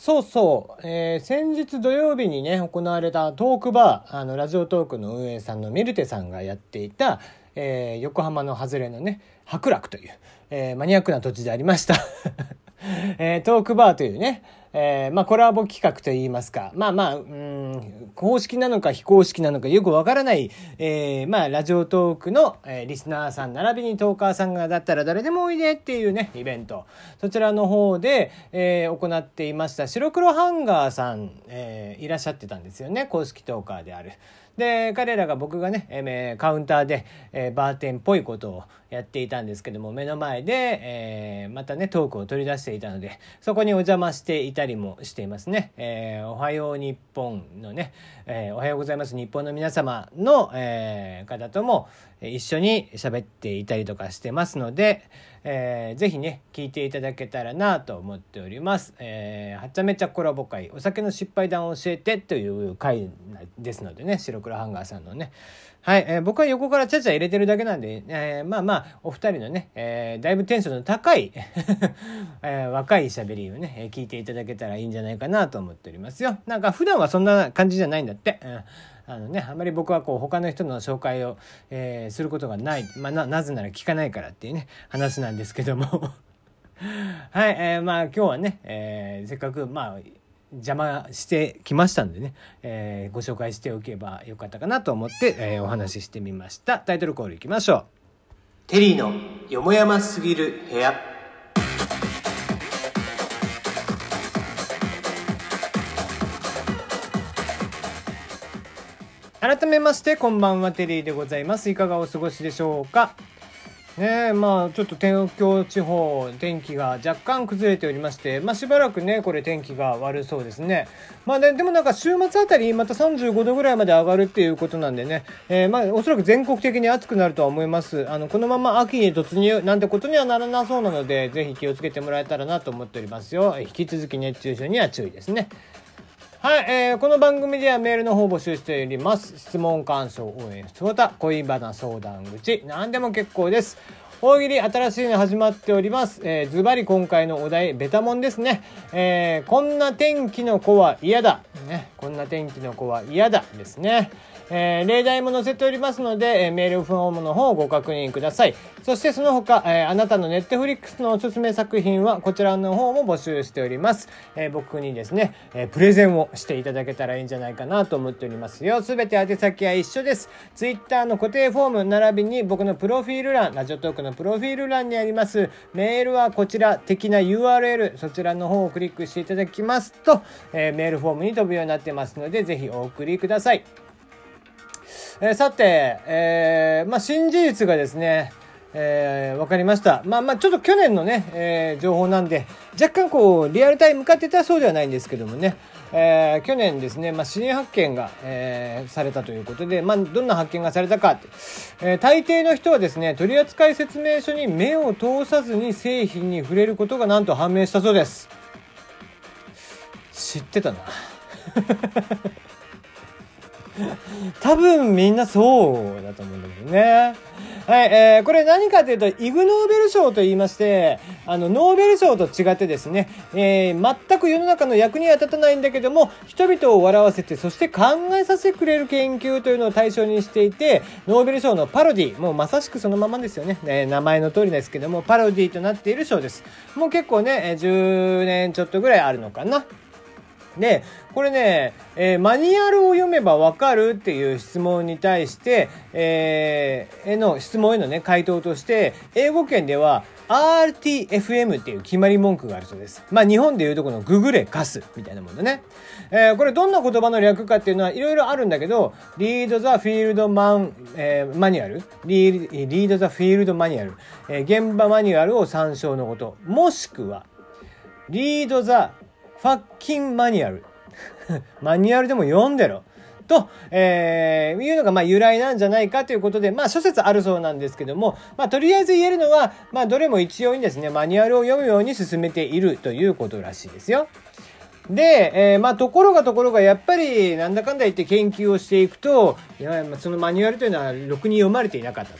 そうそう、えー、先日土曜日にね、行われたトークバー、あの、ラジオトークの運営さんのミルテさんがやっていた、えー、横浜の外れのね、白楽という、えー、マニアックな土地でありました。えー、トークバーというね、えー、まあコラボ企画といいますか、まあまあ、うん、公式なのか非公式なのかよくわからない、えー、まあラジオトークの、えー、リスナーさん並びにトーカーさんがだったら誰でもおいでっていうね、イベント。そちらの方で、えー、行っていました白黒ハンガーさん、えー、いらっしゃってたんですよね、公式トーカーである。で彼らが僕がね、えー、カウンターで、えー、バーテンっぽいことをやっていたんですけども目の前で、えー、またねトークを取り出していたのでそこにお邪魔していたりもしていますね。えー、おはよう日本のね、えー、おはようございます日本の皆様の、えー、方とも一緒に喋っていたりとかしてますので、えー、ぜひね聞いていただけたらなと思っております。えー、はちゃめちゃコラボ会お酒の失敗談を教えてという回ですのでね白黒ハンガーさんのねはい、えー、僕は横からちゃちゃ入れてるだけなんで、えー、まあまあお二人のね、えー、だいぶテンションの高い、えー、若い喋りをね聞いていただけたらいいんじゃないかなと思っておりますよ。なんか普段はそんな感じじゃないんだって、うん。あのね、あまり僕はこう他の人の紹介を、えー、することがない、まあ、ななぜなら聞かないからっていうね話なんですけども。はい、えー、まあ今日はね、えー、せっかくまあ邪魔してきましたんでね、えー、ご紹介しておけばよかったかなと思って、えー、お話ししてみました。タイトルコールいきましょう。テリーのよもやますぎる部屋。改めましてこんばんはテリーでございます。いかがお過ごしでしょうか？ねまあちょっと東京地方天気が若干崩れておりましてまあしばらくねこれ天気が悪そうですね。まあねでもなんか週末あたりまた35度ぐらいまで上がるっていうことなんでね、えー、まあおそらく全国的に暑くなるとは思います。あのこのまま秋に突入なんてことにはならなそうなのでぜひ気をつけてもらえたらなと思っておりますよ。引き続き熱中症には注意ですね。はい、えー、この番組ではメールの方募集しております。質問、感想、応援、その他、恋バナ、相談口、何でも結構です。大喜利新しいの始まっております。えー、ズバリ今回のお題、ベタモンですね。えー、こんな天気の子は嫌だ。ね、こんな天気の子は嫌だですね。えー、例題も載せておりますので、えー、メールフォームの方をご確認ください。そしてその他、えー、あなたのネットフリックスのおすすめ作品はこちらの方も募集しております。えー、僕にですね、えー、プレゼンをしていただけたらいいんじゃないかなと思っておりますよ。すべて宛先は一緒です。Twitter の固定フォーム並びに僕のプロフィール欄、ラジオトークのプロフィール欄にあります。メールはこちら、的な URL、そちらの方をクリックしていただきますと、えー、メールフォームに飛ぶようになってますので、ぜひお送りください。えー、さて、えー、まあ、新事実がですね、えー、わかりました。まあまあ、ちょっと去年のね、えー、情報なんで、若干こう、リアルタイム向かってたそうではないんですけどもね、えー、去年ですね、まあ、新発見が、えー、されたということで、まあ、どんな発見がされたかって、えー、大抵の人はですね、取扱説明書に目を通さずに製品に触れることがなんと判明したそうです。知ってたな。多分みんなそうだと思うんだけどね。はい、えー、これ何かというと、イグノーベル賞と言いまして、あの、ノーベル賞と違ってですね、えー、全く世の中の役には立たないんだけども、人々を笑わせて、そして考えさせてくれる研究というのを対象にしていて、ノーベル賞のパロディ、もうまさしくそのままですよね。え、名前の通りですけども、パロディとなっている賞です。もう結構ね、10年ちょっとぐらいあるのかな。で、これね、えー、マニュアルを読めばわかるっていう質問に対して、えー、への質問へのね、回答として、英語圏では RTFM っていう決まり文句があるそうです。まあ日本でいうとこのググレカスみたいなもんだね。えー、これどんな言葉の略かっていうのはいろいろあるんだけど、 read the field man、えー、マニュアル read the field manual、えー、現場マニュアルを参照のこと。もしくは、 read the fucking manual。マニュアルでも読んでろ。と、えー、いうのが、まあ、由来なんじゃないかということで、まあ、諸説あるそうなんですけども、まあ、とりあえず言えるのは、まあ、どれも一様にですね、マニュアルを読むように勧めているということらしいですよ。で、えー、まあ、ところがところが、やっぱり、なんだかんだ言って研究をしていくと、そのマニュアルというのは、ろくに読まれていなかったと。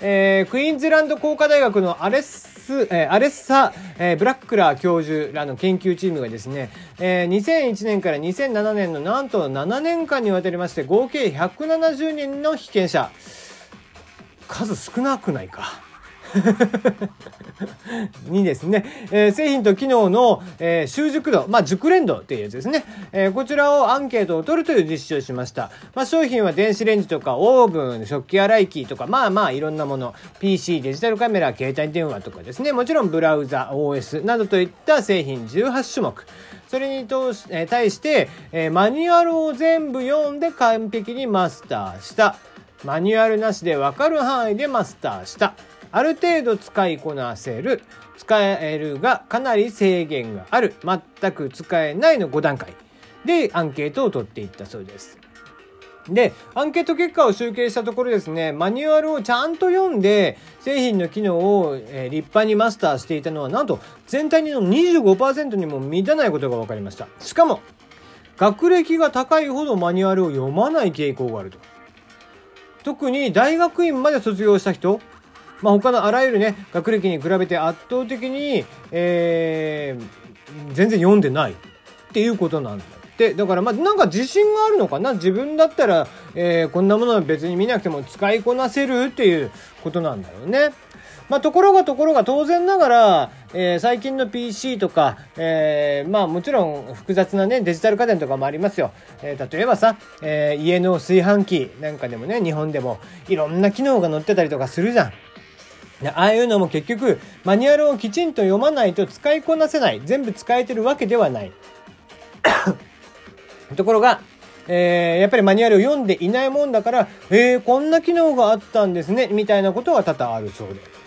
えー、クイーンズランド工科大学のアレッス、えー、アレッサ、えー、ブラックラー教授らの研究チームがですね、えー、2001年から2007年のなんと7年間にわたりまして合計170人の被験者。数少なくないか。にですね、えー、製品と機能の、えー、習熟度、まあ、熟練度っていうやつですね、えー、こちらをアンケートを取るという実施をしました。まあ、商品は電子レンジとかオーブン、食器洗い機とか、まあまあいろんなもの、PC、デジタルカメラ、携帯電話とかですね、もちろんブラウザ、OS などといった製品18種目。それに、対して、えー、マニュアルを全部読んで完璧にマスターした。マニュアルなしでわかる範囲でマスターした。ある程度使いこなせる、使えるがかなり制限がある、全く使えないの5段階でアンケートを取っていったそうです。で、アンケート結果を集計したところですね、マニュアルをちゃんと読んで、製品の機能を、え立派にマスターしていたのは、なんと全体の25%にも満たないことが分かりました。しかも、学歴が高いほどマニュアルを読まない傾向があると。特に大学院まで卒業した人、まあ、他のあらゆるね学歴に比べて圧倒的に、えー、全然読んでないっていうことなんだってだからまあなんか自信があるのかな？自分だったら、えー、こんなものは別に見なくても使いこなせるっていうことなんだよね。まあ、ところがところが当然ながら、えー、最近の PC とか、えー、まあもちろん複雑なね、デジタル家電とかもありますよ。えー、例えばさ、え家の炊飯器なんかでもね、日本でもいろんな機能が載ってたりとかするじゃん。ああいうのも結局、マニュアルをきちんと読まないと使いこなせない。全部使えてるわけではない。ところが、えー、やっぱりマニュアルを読んでいないもんだから、えー、こんな機能があったんですね、みたいなことは多々あるそうで。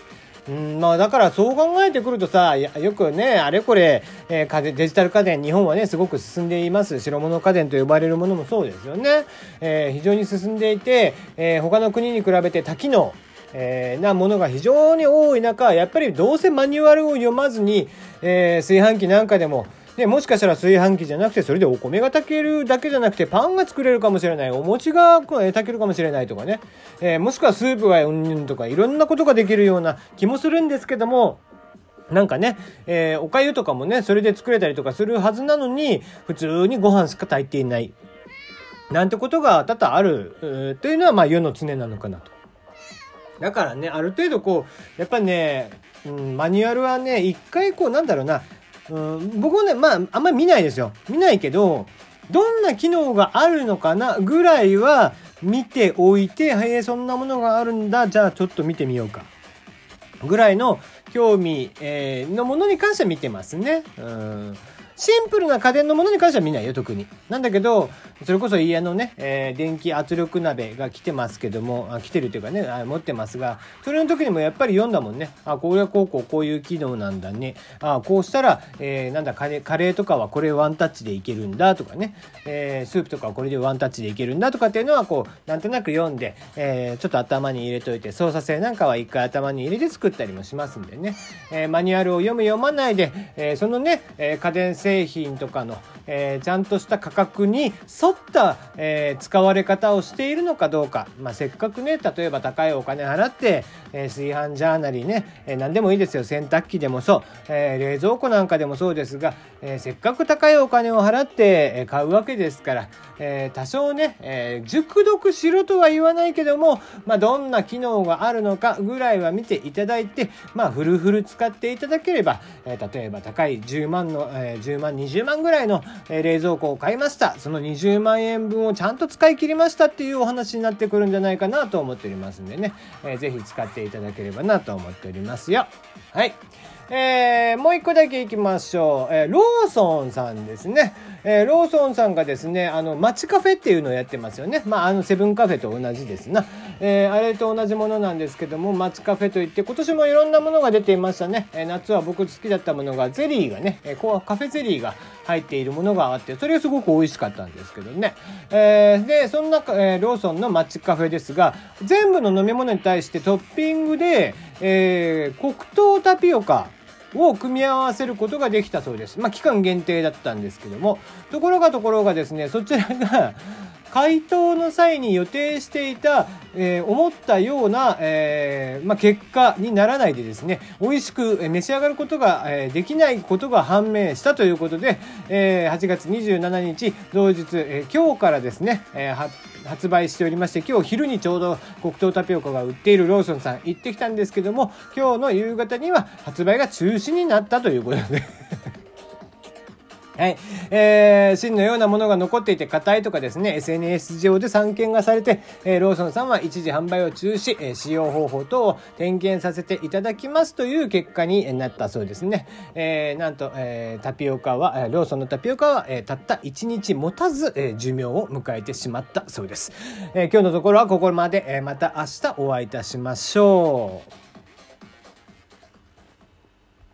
うん、まあだからそう考えてくるとさ、よくね、あれこれ、えー、デジタル家電、日本はね、すごく進んでいます。白物家電と呼ばれるものもそうですよね。えー、非常に進んでいて、えー、他の国に比べて多機能、えー、なものが非常に多い中、やっぱりどうせマニュアルを読まずに、えー、炊飯器なんかでも、ね、もしかしたら炊飯器じゃなくて、それでお米が炊けるだけじゃなくて、パンが作れるかもしれない、お餅が炊けるかもしれないとかね、えー、もしくはスープがうんぬんとか、いろんなことができるような気もするんですけども、なんかね、えー、お粥とかもね、それで作れたりとかするはずなのに、普通にご飯しか炊いていない。なんてことが多々ある、というのは、まあ世の常なのかなと。だからね、ある程度こう、やっぱね、うん、マニュアルはね、一回こう、なんだろうな、うん、僕はね、まあ、あんまり見ないですよ。見ないけど、どんな機能があるのかなぐらいは見ておいて、はい、そんなものがあるんだ。じゃあちょっと見てみようか。ぐらいの興味、えー、のものに関しては見てますね。うんシンプルな家電のものに関しては見ないよ、特に。なんだけど、それこそ家のね、えー、電気圧力鍋が来てますけども、あ来てるというかねあ、持ってますが、それの時にもやっぱり読んだもんね。あ、これはこうこうこういう機能なんだね。あ、こうしたら、えー、なんだカレー、カレーとかはこれワンタッチでいけるんだとかね、えー、スープとかはこれでワンタッチでいけるんだとかっていうのは、こう、なんとなく読んで、えー、ちょっと頭に入れといて、操作性なんかは一回頭に入れて作ったりもしますんでね、え、マニュアルを読む読まないで、え、そのね、え家電製品とかの、えー、ちゃんとした価格に沿った、えー、使われ方をしているのかどうか、まあ、せっかくね例えば高いお金払って、えー、炊飯ジャーナリーね、えー、何でもいいですよ。洗濯機でもそう、えー、冷蔵庫なんかでもそうですが、えー、せっかく高いお金を払って買うわけですから、えー、多少ね、えー、熟読しろとは言わないけども、まあ、どんな機能があるのかぐらいは見ていただいて、まあ、フルフル使っていただければ、えー、例えば高い10万の、えー、10万20万ぐらいの、え冷蔵庫を買いましたその20万円分をちゃんと使い切りましたっていうお話になってくるんじゃないかなと思っておりますんでね、えー、ぜひ使っていただければなと思っておりますよはいえー、もう一個だけ行きましょう。えー、ローソンさんですね。えー、ローソンさんがですね、あの、街カフェっていうのをやってますよね。まあ、あの、セブンカフェと同じですな。えー、あれと同じものなんですけども、街カフェといって、今年もいろんなものが出ていましたね。えー、夏は僕好きだったものが、ゼリーがね、えー、カフェゼリーが入っているものがあって、それがすごく美味しかったんですけどね。えー、で、そんな、えー、ローソンの街カフェですが、全部の飲み物に対してトッピングで、えー、黒糖タピオカ、を組み合わせることができたそうです。まあ、期間限定だったんですけども、ところがところがですね、そちらが解凍の際に予定していた、えー、思ったような、えーまあ、結果にならないでですね美味しく召し上がることが、えー、できないことが判明したということで、え、8月27日同日、えー、今日からですね、え、発売しておりまして今日昼にちょうど黒糖タピオカが売っているローソンさん行ってきたんですけども今日の夕方には発売が中止になったということで。はい。えー、芯のようなものが残っていて硬いとかですね、SNS 上で散見がされて、えー、ローソンさんは一時販売を中止、えー、使用方法等を点検させていただきますという結果になったそうですね。えー、なんと、えー、タピオカは、ローソンのタピオカは、えー、たった1日持たず、えー、寿命を迎えてしまったそうです。えー、今日のところはここまで、えー、また明日お会いいたしましょう。